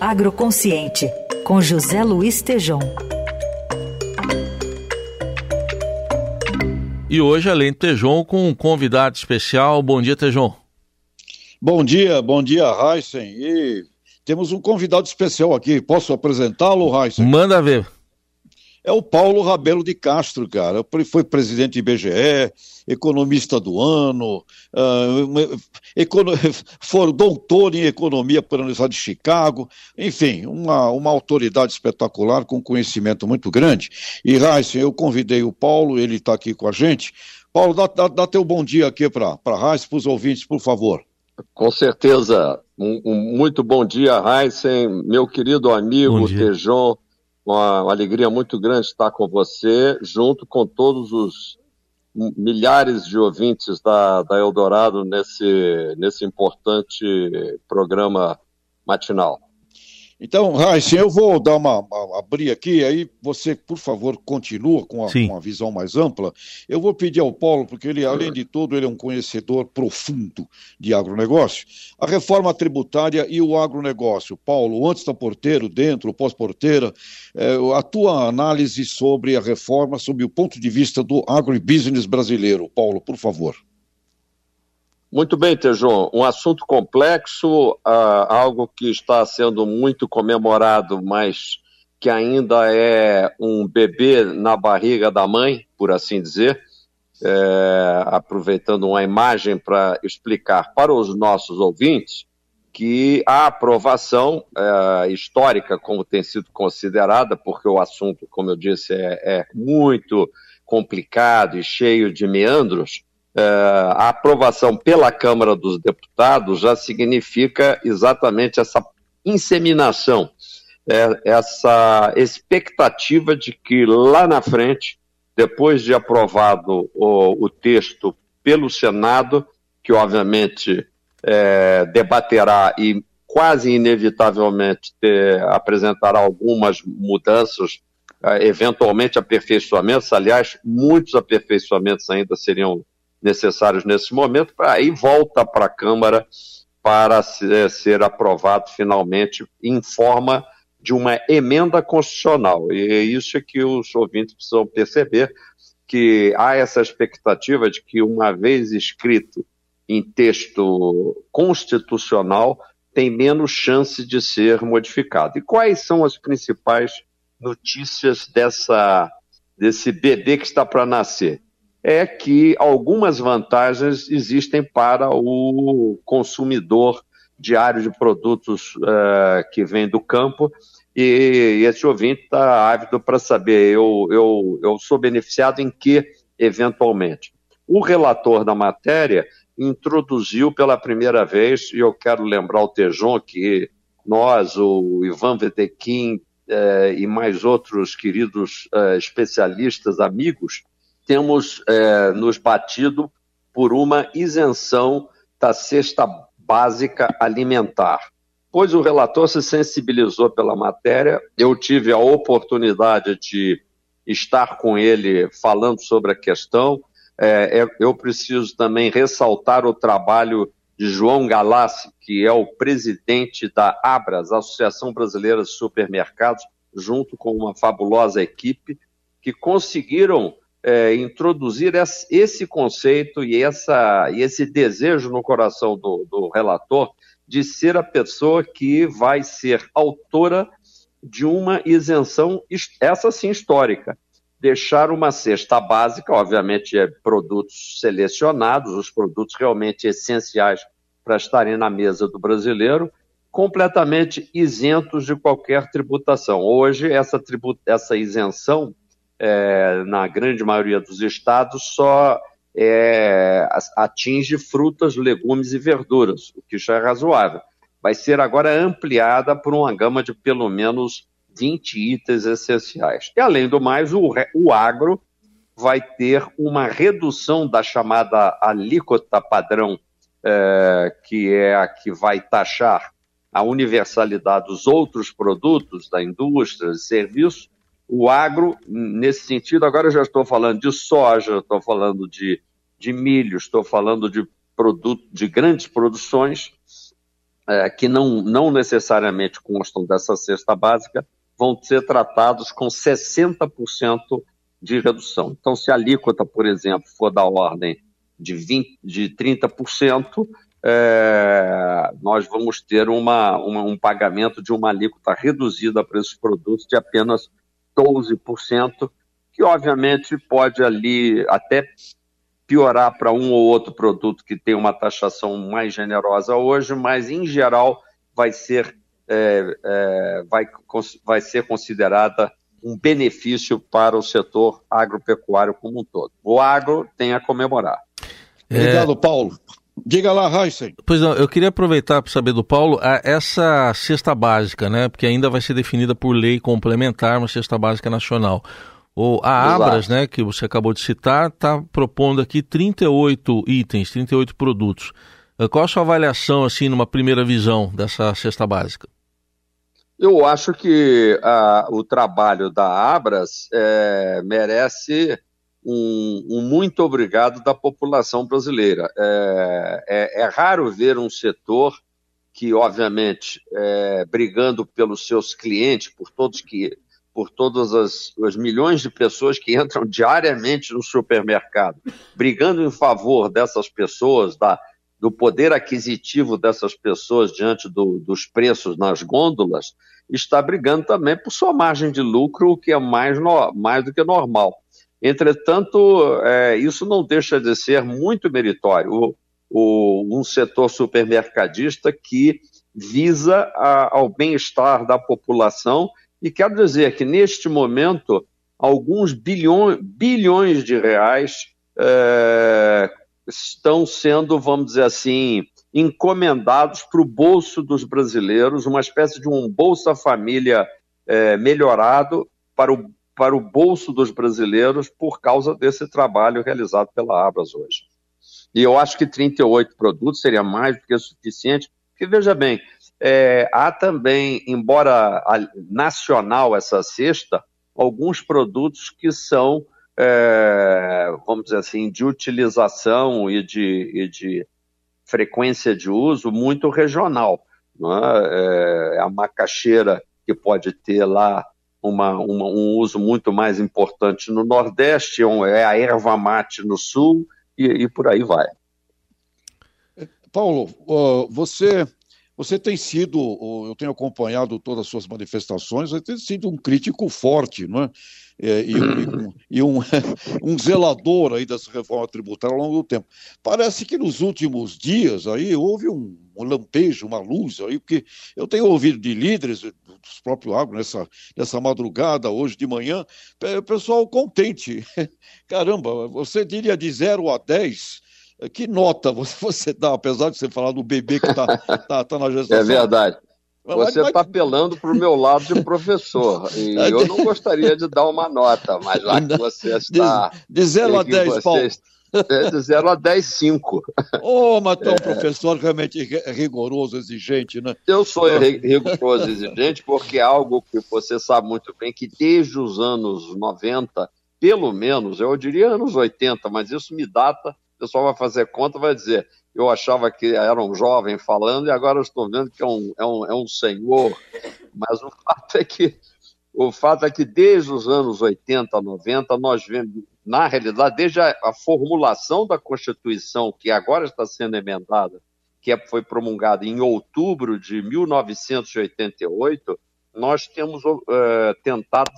Agroconsciente, com José Luiz Tejom. E hoje, além do Tejon, com um convidado especial. Bom dia, Tejon. Bom dia, bom dia, Heisen. E temos um convidado especial aqui. Posso apresentá-lo, Heisen? Manda ver é o Paulo Rabelo de Castro, cara. Foi presidente do IBGE, economista do ano, uh, econo... for doutor em economia pela Universidade de Chicago, enfim, uma, uma autoridade espetacular com conhecimento muito grande. E, Raíssa, eu convidei o Paulo, ele está aqui com a gente. Paulo, dá, dá, dá teu bom dia aqui para a Raíssa, para os ouvintes, por favor. Com certeza. Um, um muito bom dia, Heisen, meu querido amigo Tejon uma, alegria muito grande estar com você, junto com todos os milhares de ouvintes da, da Eldorado nesse, nesse importante programa matinal. Então, Raíssa, eu vou dar uma, uma, abrir aqui, aí você, por favor, continua com a, com a, visão mais ampla. Eu vou pedir ao Paulo, porque ele, além de tudo, ele é um conhecedor profundo de agronegócio. A reforma tributária e o agronegócio. Paulo, antes da porteiro, dentro, pós-porteira, é, a tua análise sobre a reforma, sob o ponto de vista do agribusiness brasileiro. Paulo, por favor. Muito bem, Tejon. Um assunto complexo, uh, algo que está sendo muito comemorado, mas que ainda é um bebê na barriga da mãe, por assim dizer. É, aproveitando uma imagem para explicar para os nossos ouvintes que a aprovação é, histórica, como tem sido considerada, porque o assunto, como eu disse, é, é muito complicado e cheio de meandros, é, a aprovação pela Câmara dos Deputados já significa exatamente essa inseminação, é, essa expectativa de que lá na frente, depois de aprovado o, o texto pelo Senado, que obviamente é, debaterá e quase inevitavelmente apresentará algumas mudanças, é, eventualmente aperfeiçoamentos, aliás, muitos aperfeiçoamentos ainda seriam necessários nesse momento, para aí volta para a Câmara para ser, ser aprovado finalmente em forma de uma emenda constitucional. E é isso é que os ouvintes precisam perceber, que há essa expectativa de que, uma vez escrito em texto constitucional, tem menos chance de ser modificado. E quais são as principais notícias dessa, desse bebê que está para nascer? É que algumas vantagens existem para o consumidor diário de produtos uh, que vem do campo e, esse ouvinte está ávido para saber, eu, eu, eu sou beneficiado em que, eventualmente? O relator da matéria introduziu pela primeira vez, e eu quero lembrar o Tejon que nós, o Ivan Vetequim eh, e mais outros queridos eh, especialistas, amigos, temos é, nos batido por uma isenção da cesta básica alimentar. Pois o relator se sensibilizou pela matéria, eu tive a oportunidade de estar com ele falando sobre a questão. É, é eu preciso também ressaltar o trabalho de João Galassi, que é o presidente da Abras, Associação Brasileira de Supermercados, junto com uma fabulosa equipe, que conseguiram é, introduzir esse conceito e, essa, e esse desejo no coração do, do relator de ser a pessoa que vai ser autora de uma isenção, essa sim histórica, deixar uma cesta básica, obviamente é produtos selecionados, os produtos realmente essenciais para estarem na mesa do brasileiro, completamente isentos de qualquer tributação. Hoje, essa, essa isenção é, na grande maioria dos estados, só é, atinge frutas, legumes e verduras, o que já é razoável. Vai ser agora ampliada por uma gama de pelo menos 20 itens essenciais. E, além do mais, o, o agro vai ter uma redução da chamada alíquota padrão, é, que é a que vai taxar a universalidade dos outros produtos da indústria e serviços, o agro, nesse sentido, agora eu já estou falando de soja, estou falando de, de milho, estou falando de, produto, de grandes produções, é, que não, não necessariamente constam dessa cesta básica vão ser tratados com 60% de redução. Então, se a alíquota, por exemplo, for da ordem de, 20, de 30%, é, nós vamos ter uma, uma, um pagamento de uma alíquota reduzida para esses produtos de apenas 12%, que obviamente pode ali até piorar para um ou outro produto que tem uma taxação mais generosa hoje, mas em geral vai ser, é, é, vai, vai ser considerada um benefício para o setor agropecuário como um todo. O agro tem a comemorar. Obrigado, Paulo. Diga lá, Heisen. Pois não, eu queria aproveitar para saber do Paulo essa cesta básica, né? Porque ainda vai ser definida por lei complementar uma cesta básica nacional. O, a Abras, né, que você acabou de citar, está propondo aqui 38 itens, 38 produtos. Eh, qual a sua avaliação, assim, numa primeira visão dessa cesta básica? Eu acho que a, o trabalho da Abras é, merece um, um, muito obrigado da população brasileira. É, é, é raro ver um setor que, obviamente, é, brigando pelos seus clientes, por todos que por todas as, as, milhões de pessoas que entram diariamente no supermercado, brigando em favor dessas pessoas, da, do poder aquisitivo dessas pessoas diante do, dos preços nas gôndolas, está brigando também por sua margem de lucro, o que é mais, no, mais do que normal. Entretanto, é, isso não deixa de ser muito meritório. O, o, um setor supermercadista que visa a, ao bem-estar da população, e quero dizer que neste momento, alguns bilhões, bilhões de reais é, estão sendo, vamos dizer assim, encomendados para o bolso dos brasileiros, uma espécie de um Bolsa Família é, melhorado para o para o bolso dos brasileiros por causa desse trabalho realizado pela Abras hoje. E eu acho que 38 produtos seria mais do que suficiente, porque veja bem, é, há também, embora nacional essa cesta, alguns produtos que são, é, vamos dizer assim, de utilização e de, e de frequência de uso muito regional. É? é? a macaxeira que pode ter lá uma, uma, um uso muito mais importante no Nordeste, é a erva mate no Sul e, e por aí vai. Paulo, você você tem sido, eu tenho acompanhado todas as suas manifestações, você tem sido um crítico forte, não é? É e, um, e um, um, zelador aí dessa reforma tributária ao longo do tempo. Parece que nos últimos dias aí houve um, um lampejo, uma luz aí, porque eu tenho ouvido de líderes dos próprios agro nessa, nessa madrugada, hoje de manhã, o pessoal contente. Caramba, você diria de 0 a 10 que nota você dá, apesar de você falar do bebê que está tá, tá na gestação? É verdade. Você está apelando para o meu lado de professor. E eu não gostaria de dar uma nota, mas já que você está. De 0 a 10, Paulo. É de 0 a 10, 5. Oh, mas é um professor realmente rigoroso, exigente, né? Eu sou rigoroso, exigente, porque é algo que você sabe muito bem que desde os anos 90, pelo menos, eu diria anos 80, mas isso me data o pessoal vai fazer conta vai dizer, eu achava que era um jovem falando e agora estou vendo que é um, é um, é um senhor. Mas o fato é que o fato é que desde os anos 80, 90, nós vemos, na realidade, desde a, a formulação da Constituição, que agora está sendo emendada, que é, foi promulgada em outubro de 1988, nós temos uh, tentado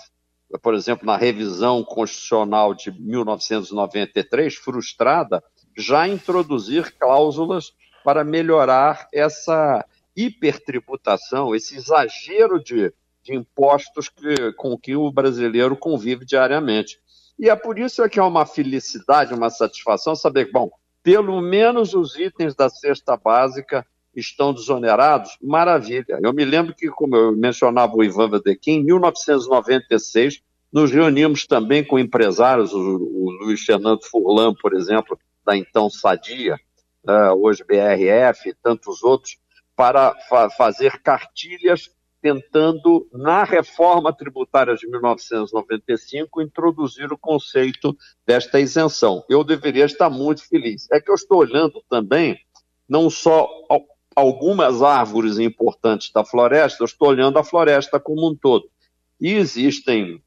por exemplo, na revisão constitucional de 1993, frustrada, já introduzir cláusulas para melhorar essa hipertributação, esse exagero de, de impostos que, com que o brasileiro convive diariamente. E é por isso que é uma felicidade, uma satisfação saber que, bom, pelo menos os itens da cesta básica estão desonerados, maravilha. Eu me lembro que, como eu mencionava o Ivan Vadequim, em 1996, nos reunimos também com empresários, o, o Luiz Fernando Furlan, por exemplo, da então Sadia, uh, hoje BRF e tantos outros, para fa fazer cartilhas tentando, na reforma tributária de 1995, introduzir o conceito desta isenção. Eu deveria estar muito feliz. É que eu estou olhando também, não só algumas árvores importantes da floresta, eu estou olhando a floresta como um todo. E existem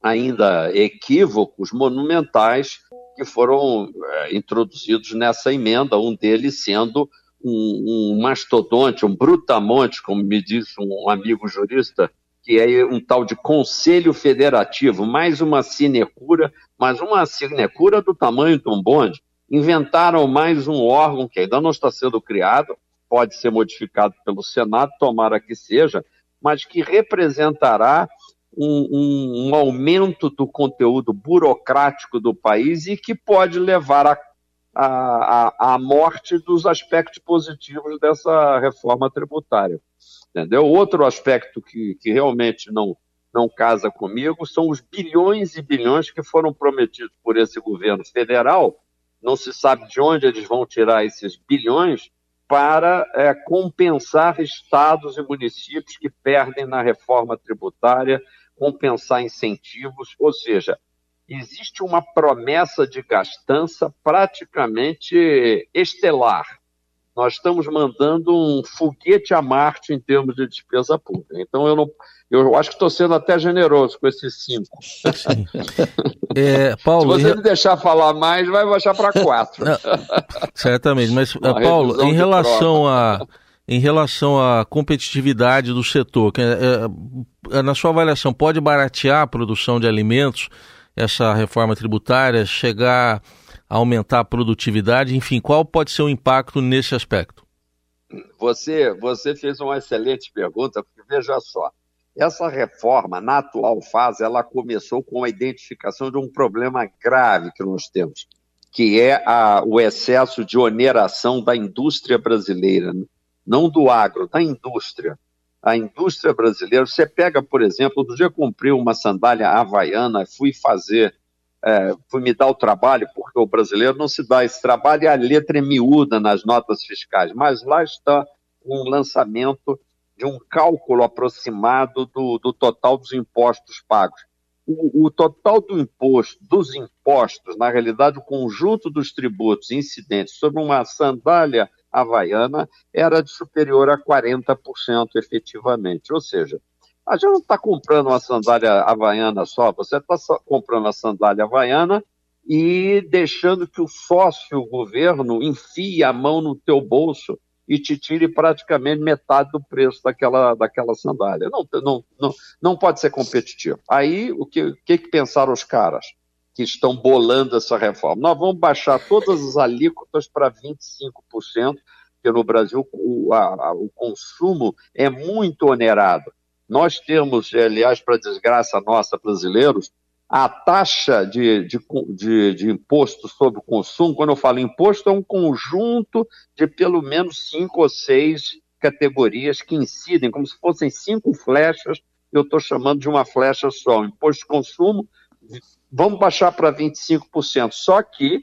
ainda equívocos monumentais que foram é, introduzidos nessa emenda, um deles sendo um, um, mastodonte, um brutamonte, como me disse um amigo jurista, que é um tal de Conselho Federativo, mais uma sinecura, mas uma sinecura do tamanho de um bonde. Inventaram mais um órgão que ainda não está sendo criado, pode ser modificado pelo Senado, tomara que seja, mas que representará um, um, um, aumento do conteúdo burocrático do país e que pode levar à a, a, a, morte dos aspectos positivos dessa reforma tributária. Entendeu? Outro aspecto que, que realmente não, não casa comigo são os bilhões e bilhões que foram prometidos por esse governo federal. Não se sabe de onde eles vão tirar esses bilhões para é, compensar estados e municípios que perdem na reforma tributária compensar incentivos, ou seja, existe uma promessa de gastança praticamente estelar. Nós estamos mandando um foguete a Marte em termos de despesa pública. Então, eu, não, eu acho que estou sendo até generoso com esses cinco. É, Paulo, Se você me deixar falar mais, vai baixar para quatro. Certamente, mas, Paulo, em relação a em relação à competitividade do setor. É, é, na sua avaliação, pode baratear a produção de alimentos, essa reforma tributária, chegar a aumentar a produtividade? Enfim, qual pode ser o impacto nesse aspecto? Você, você fez uma excelente pergunta, porque veja só, essa reforma, na atual fase, ela começou com a identificação de um problema grave que nós temos, que é a, o excesso de oneração da indústria brasileira não do agro, da indústria. A indústria brasileira, você pega, por exemplo, outro dia eu comprei uma sandália havaiana, fui fazer, é, fui me dar o trabalho, porque o brasileiro não se dá esse trabalho e a letra é miúda nas notas fiscais, mas lá está um lançamento de um cálculo aproximado do, do total dos impostos pagos. O, o, total do imposto, dos impostos, na realidade, o conjunto dos tributos incidentes sobre uma sandália havaiana era de superior a 40% efetivamente. Ou seja, a gente não está comprando uma sandália havaiana só, você está comprando a sandália havaiana e deixando que o sócio governo enfie a mão no teu bolso e te tire praticamente metade do preço daquela, daquela sandália. Não, não, não, não pode ser competitivo. Aí, o que, o que pensaram os caras? Que estão bolando essa reforma. Nós vamos baixar todas as alíquotas para 25%, porque no Brasil o, a, o consumo é muito onerado. Nós temos, aliás, para desgraça nossa, brasileiros, a taxa de, de, de, de, imposto sobre o consumo, quando eu falo imposto, é um conjunto de pelo menos cinco ou seis categorias que incidem, como se fossem cinco flechas, eu estou chamando de uma flecha só. Imposto de consumo vamos baixar para 25%. Só que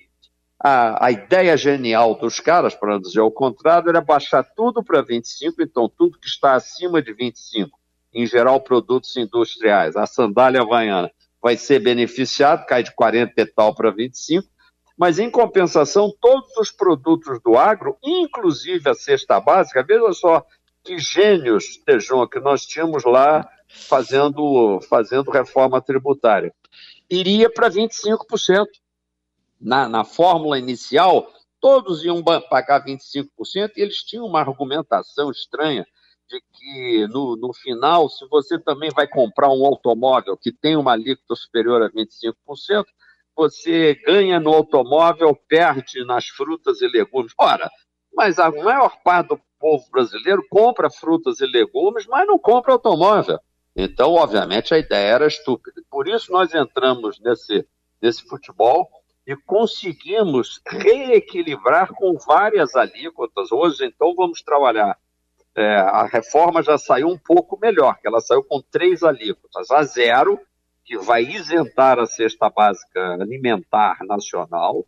a, a, ideia genial dos caras, para dizer o contrário, era baixar tudo para 25%, então tudo que está acima de 25%, em geral produtos industriais, a sandália havaiana, vai ser beneficiado, cai de 40 e tal para 25%, mas em compensação, todos os produtos do agro, inclusive a cesta básica, veja só que gênios, Tejon, que nós tínhamos lá fazendo, fazendo reforma tributária iria para 25%. Na, na fórmula inicial, todos iam pagar 25% e eles tinham uma argumentação estranha de que no, no final, se você também vai comprar um automóvel que tem uma alíquota superior a 25%, você ganha no automóvel, perde nas frutas e legumes. Ora, mas a maior parte do povo brasileiro compra frutas e legumes, mas não compra automóvel. Então, obviamente, a ideia era estúpida. Por isso nós entramos nesse, nesse futebol e conseguimos reequilibrar com várias alíquotas. Hoje, então, vamos trabalhar. É, a reforma já saiu um pouco melhor, que ela saiu com três alíquotas. A zero, que vai isentar a cesta básica alimentar nacional,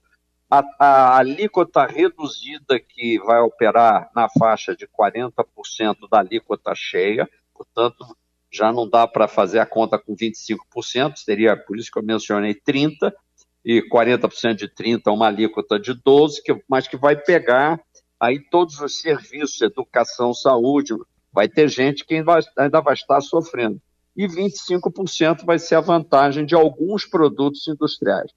a, a, alíquota reduzida, que vai operar na faixa de 40% da alíquota cheia, portanto, já não dá para fazer a conta com 25%, seria por isso que eu mencionei 30%, e 40% de 30% uma alíquota de 12%, que, mas que vai pegar aí todos os serviços, educação, saúde, vai ter gente que ainda vai estar sofrendo. E 25% vai ser a vantagem de alguns produtos industriais.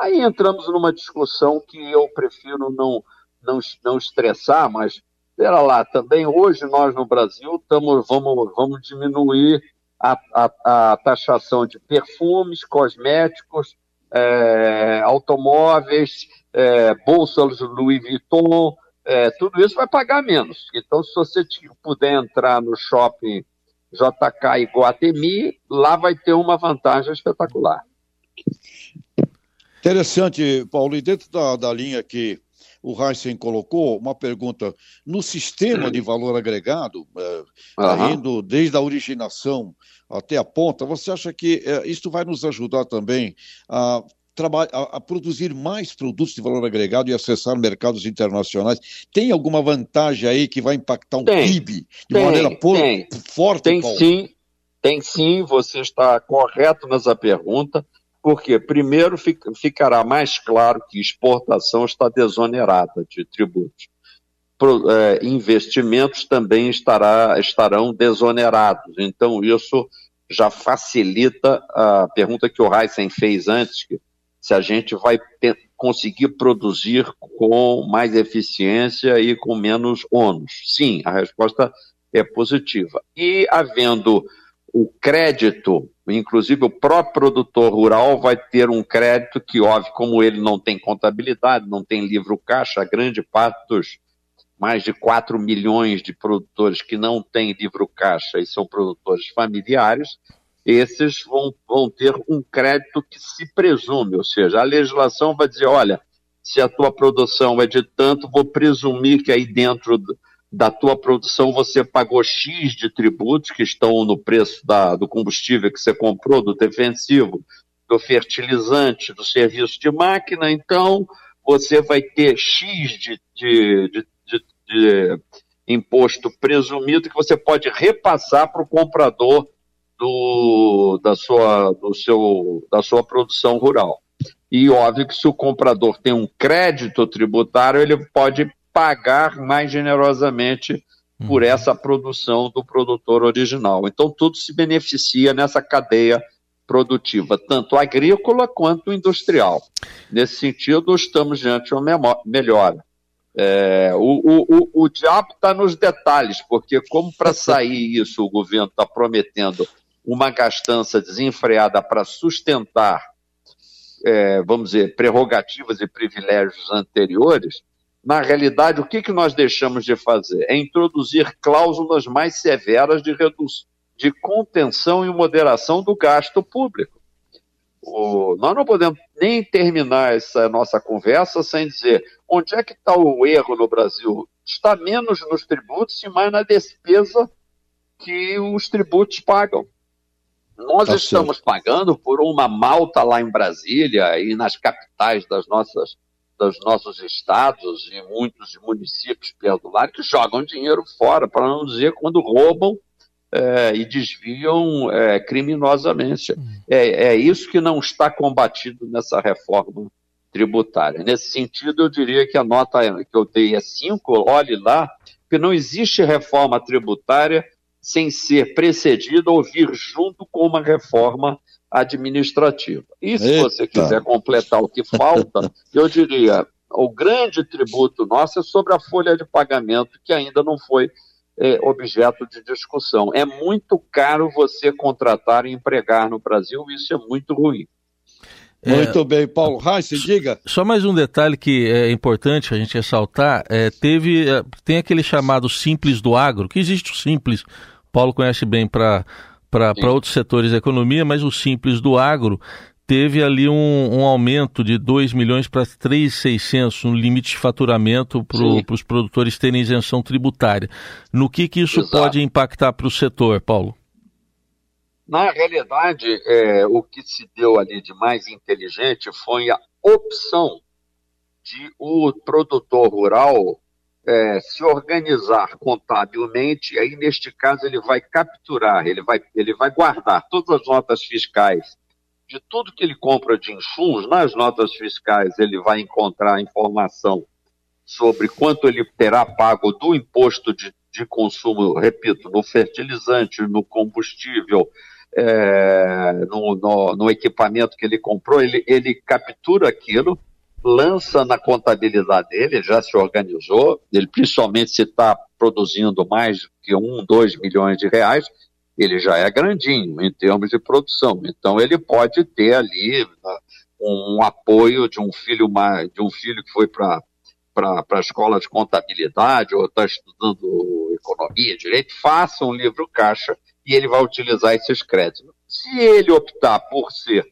Aí entramos numa discussão que eu prefiro não, não, não estressar, mas Espera lá, também hoje nós no Brasil tamo, vamos, vamos diminuir a, a, a taxação de perfumes, cosméticos, é, automóveis, é, bolsas Louis Vuitton, é, tudo isso vai pagar menos. Então, se você puder entrar no shopping JK Iguatemi, lá vai ter uma vantagem espetacular. Interessante, Paulo, e dentro da, da linha que o Heisen colocou, uma pergunta. No sistema de valor agregado, uhum. indo desde a originação até a ponta, você acha que é, isso vai nos ajudar também a a, produzir mais produtos de valor agregado e acessar mercados internacionais. Tem alguma vantagem aí que vai impactar um tem, PIB de tem, maneira tem, forte? Tem Paulo? sim, tem sim, você está correto nessa pergunta. Porque, primeiro, ficará mais claro que exportação está desonerada de tributos. Pro, é, investimentos também estará, estarão desonerados. Então, isso já facilita a pergunta que o Heisen fez antes, que se a gente vai conseguir produzir com mais eficiência e com menos ônus. Sim, a resposta é positiva. E havendo o crédito, inclusive o próprio produtor rural vai ter um crédito que, óbvio, como ele não tem contabilidade, não tem livro caixa, grande parte dos mais de 4 milhões de produtores que não têm livro caixa e são produtores familiares, esses vão, vão ter um crédito que se presume, ou seja, a legislação vai dizer, olha, se a tua produção é de tanto, vou presumir que aí dentro da tua produção você pagou X de tributos que estão no preço da, do combustível que você comprou, do defensivo, do fertilizante, do serviço de máquina, então você vai ter X de, de, de, de, imposto presumido que você pode repassar para o comprador do, da, sua, do seu, da sua produção rural. E óbvio que se o comprador tem um crédito tributário, ele pode pagar mais generosamente por uhum. essa produção do produtor original. Então, tudo se beneficia nessa cadeia produtiva, tanto agrícola quanto industrial. Nesse sentido, estamos diante de uma melhora. É, o, o, o, diabo está nos detalhes, porque como para sair isso o governo está prometendo uma gastança desenfreada para sustentar, é, vamos dizer, prerrogativas e privilégios anteriores, na realidade, o que, que nós deixamos de fazer? É introduzir cláusulas mais severas de, de contenção e moderação do gasto público. O, nós não podemos nem terminar essa nossa conversa sem dizer onde é que está o erro no Brasil. Está menos nos tributos e mais na despesa que os tributos pagam. Nós tá estamos certo. pagando por uma malta lá em Brasília e nas capitais das nossas dos nossos estados e muitos municípios perto lá que jogam dinheiro fora, para não dizer quando roubam é, e desviam é, criminosamente. Hum. É, é isso que não está combatido nessa reforma tributária. Nesse sentido, eu diria que a nota que eu dei é 5, olhe lá, que não existe reforma tributária sem ser precedida ou vir junto com uma reforma administrativa. E se Eita. você quiser completar o que falta, eu diria, o grande tributo nosso é sobre a folha de pagamento, que ainda não foi é, objeto de discussão. É muito caro você contratar e empregar no Brasil, isso é muito ruim. É, muito bem, Paulo Reis, diga. Só mais um detalhe que é importante a gente ressaltar, é, teve, é, tem aquele chamado Simples do Agro, que existe o Simples, Paulo conhece bem para para outros setores da economia, mas o simples do agro teve ali um, um aumento de 2 milhões para 3,600 no limite de faturamento para os produtores terem isenção tributária. No que, que isso Exato. pode impactar para o setor, Paulo? Na realidade, é, o que se deu ali de mais inteligente foi a opção de o produtor rural é, se organizar contabilmente, aí neste caso ele vai capturar, ele vai, ele vai guardar todas as notas fiscais de tudo que ele compra de insumos, nas notas fiscais ele vai encontrar informação sobre quanto ele terá pago do imposto de, de consumo, repito, no fertilizante, no combustível, é, no, no, no, equipamento que ele comprou, ele, ele captura aquilo, lança na contabilidade dele, já se organizou, ele principalmente se está produzindo mais que um, dois milhões de reais, ele já é grandinho em termos de produção. Então ele pode ter ali né, um, apoio de um filho de um filho que foi para para a escola de contabilidade ou está estudando economia, direito, faça um livro caixa e ele vai utilizar esses créditos. Se ele optar por ser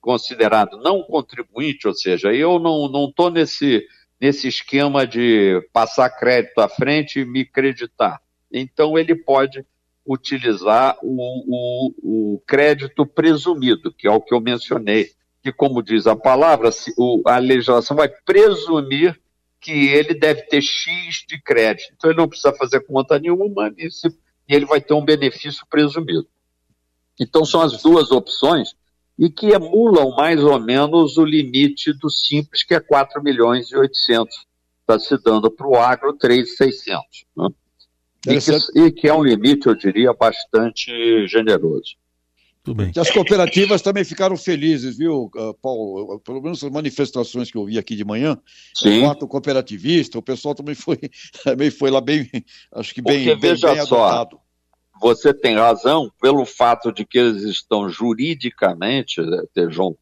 considerado não contribuinte, ou seja, eu não estou nesse, nesse esquema de passar crédito à frente e me creditar. Então ele pode utilizar o, o, o crédito presumido, que é o que eu mencionei, que como diz a palavra, a legislação vai presumir que ele deve ter X de crédito. Então ele não precisa fazer conta nenhuma e, e ele vai ter um benefício presumido. Então são as duas opções e que emulam mais ou menos o limite do simples, que é 4 milhões e 800. Está se dando para o agro 3,600. Né? E, que, e que é um limite, eu diria, bastante generoso. Tudo bem. E as cooperativas também ficaram felizes, viu, uh, Paulo? Pelo menos as manifestações que eu vi aqui de manhã, Sim. o ato cooperativista, o pessoal também foi, também foi lá bem, acho que bem, Porque, bem, veja bem só, adotado. Você tem razão pelo fato de que eles estão juridicamente, Tejon,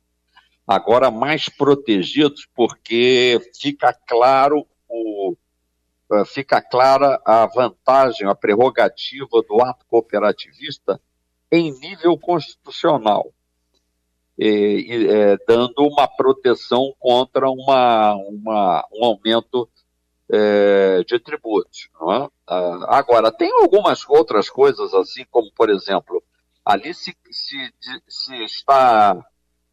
agora mais protegidos, porque fica claro o, uh, fica clara a vantagem, a prerrogativa do ato cooperativista em nível constitucional, e, e, é, dando uma proteção contra uma, uma um aumento é, de tributos. É? Ah, agora, tem algumas outras coisas, assim como, por exemplo, ali se, se, se está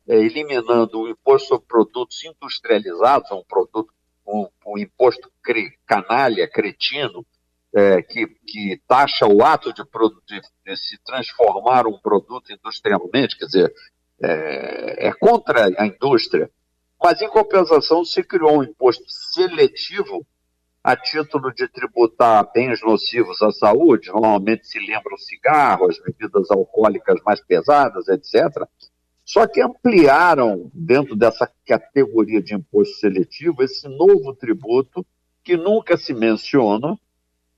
é, eliminando o imposto sobre produtos industrializados, um produto, um, um imposto cre, canalha, cretino, é, que, que, taxa o ato de, de, de, se transformar um produto industrialmente, quer dizer, é, é, contra a indústria, mas em compensação se criou um imposto seletivo a título de tributar bens nocivos à saúde, normalmente se lembra o cigarro, as bebidas alcoólicas mais pesadas, etc. Só que ampliaram, dentro dessa categoria de imposto seletivo, esse novo tributo que nunca se menciona,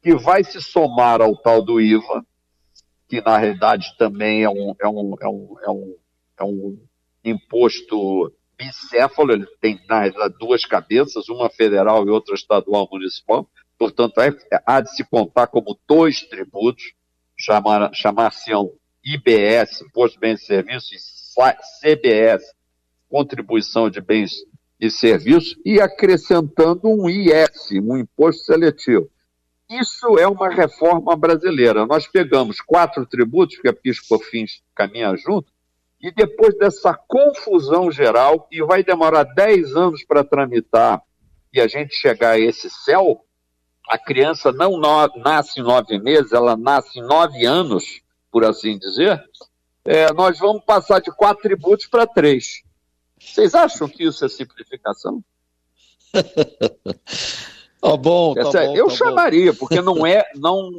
que vai se somar ao tal do IVA, que na realidade também é um, é um, é um, é um, é um imposto bicéfalo, ele tem realidade duas cabeças, uma federal e outra estadual municipal, portanto é, há de se contar como dois tributos, chamar, chamar-se-ão IBS, Imposto de Bens e Serviços, e CBS, Contribuição de Bens e Serviços, e acrescentando um IS, um Imposto Seletivo. Isso é uma reforma brasileira. Nós pegamos quatro tributos, que a PIS COFINS caminha junto, e depois dessa confusão geral, e vai demorar dez anos para tramitar e a gente chegar a esse céu, a criança não no, nasce em nove meses, ela nasce em nove anos, por assim dizer, é, nós vamos passar de quatro tributos para três. Vocês acham que isso é simplificação? Tá bom, tá bom, Eu tá chamaria, bom. porque não é, não,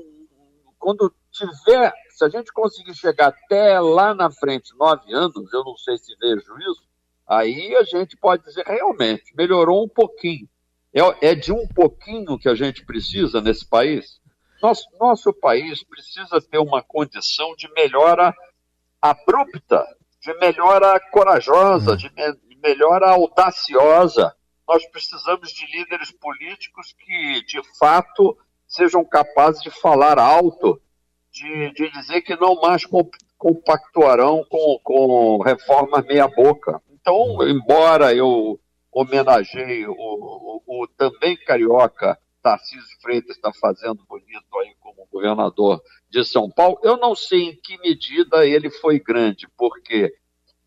quando tiver, se a gente conseguir chegar até lá na frente, nove anos, eu não sei se vejo isso, aí a gente pode dizer realmente, melhorou um pouquinho. É, é de um pouquinho que a gente precisa nesse país. Nosso, nosso país precisa ter uma condição de melhora abrupta, de melhora corajosa, de, me, de melhora audaciosa nós precisamos de líderes políticos que, de fato, sejam capazes de falar alto, de, de dizer que não mais compactuarão com, com reforma meia-boca. Então, embora eu homenageie o, o, o também carioca Tarcísio Freitas está fazendo bonito aí como governador de São Paulo, eu não sei em que medida ele foi grande, porque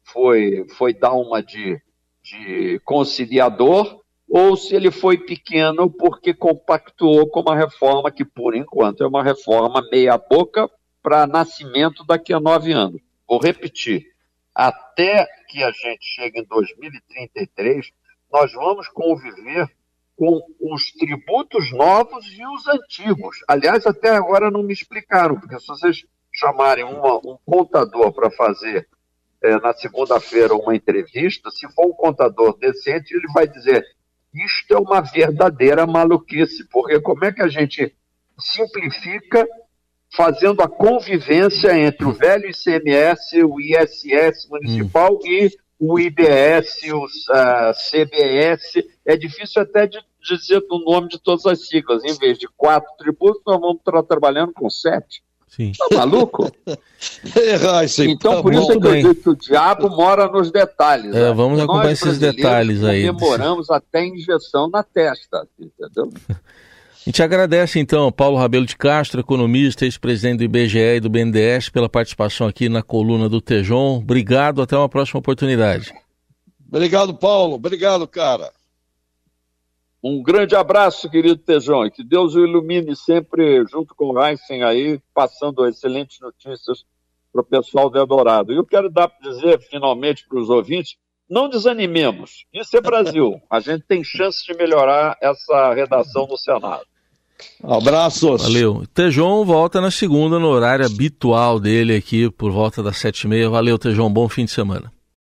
foi, foi dar uma de de conciliador ou se ele foi pequeno porque compactuou com uma reforma que, por enquanto, é uma reforma meia-boca para nascimento daqui a nove anos. Vou repetir: até que a gente chegue em 2033, nós vamos conviver com os tributos novos e os antigos. Aliás, até agora não me explicaram, porque se vocês chamarem uma, um contador para fazer é, na segunda-feira uma entrevista, se for um contador decente, ele vai dizer: isto é uma verdadeira maluquice, porque como é que a gente simplifica fazendo a convivência entre o velho ICMS, o ISS municipal hum. e o IBS, o uh, CBS. É difícil até de dizer o nome de todas as siglas. Em vez de quatro tributos, nós vamos estar trabalhando com sete. Sim. Tá maluco? é, então, tá por isso é que eu digo que o diabo mora nos detalhes. É, né? vamos acompanhar esses detalhes aí. Comemoramos até injeção na testa, entendeu? A gente agradece então Paulo Rabelo de Castro, economista, ex-presidente do IBGE e do BNDES, pela participação aqui na coluna do Tejon. Obrigado, até uma próxima oportunidade. Obrigado, Paulo. Obrigado, cara. Um grande abraço, querido Tejon, e que Deus o ilumine sempre junto com o Heisen aí, passando excelentes notícias para o pessoal do Eldorado. E eu quero dar para dizer, finalmente, para os ouvintes, não desanimemos. Isso é Brasil. A gente tem chance de melhorar essa redação no Senado. Abraços. Valeu. Tejon volta na segunda, no horário habitual dele aqui, por volta das sete e meia. Valeu, Tejon. Bom fim de semana.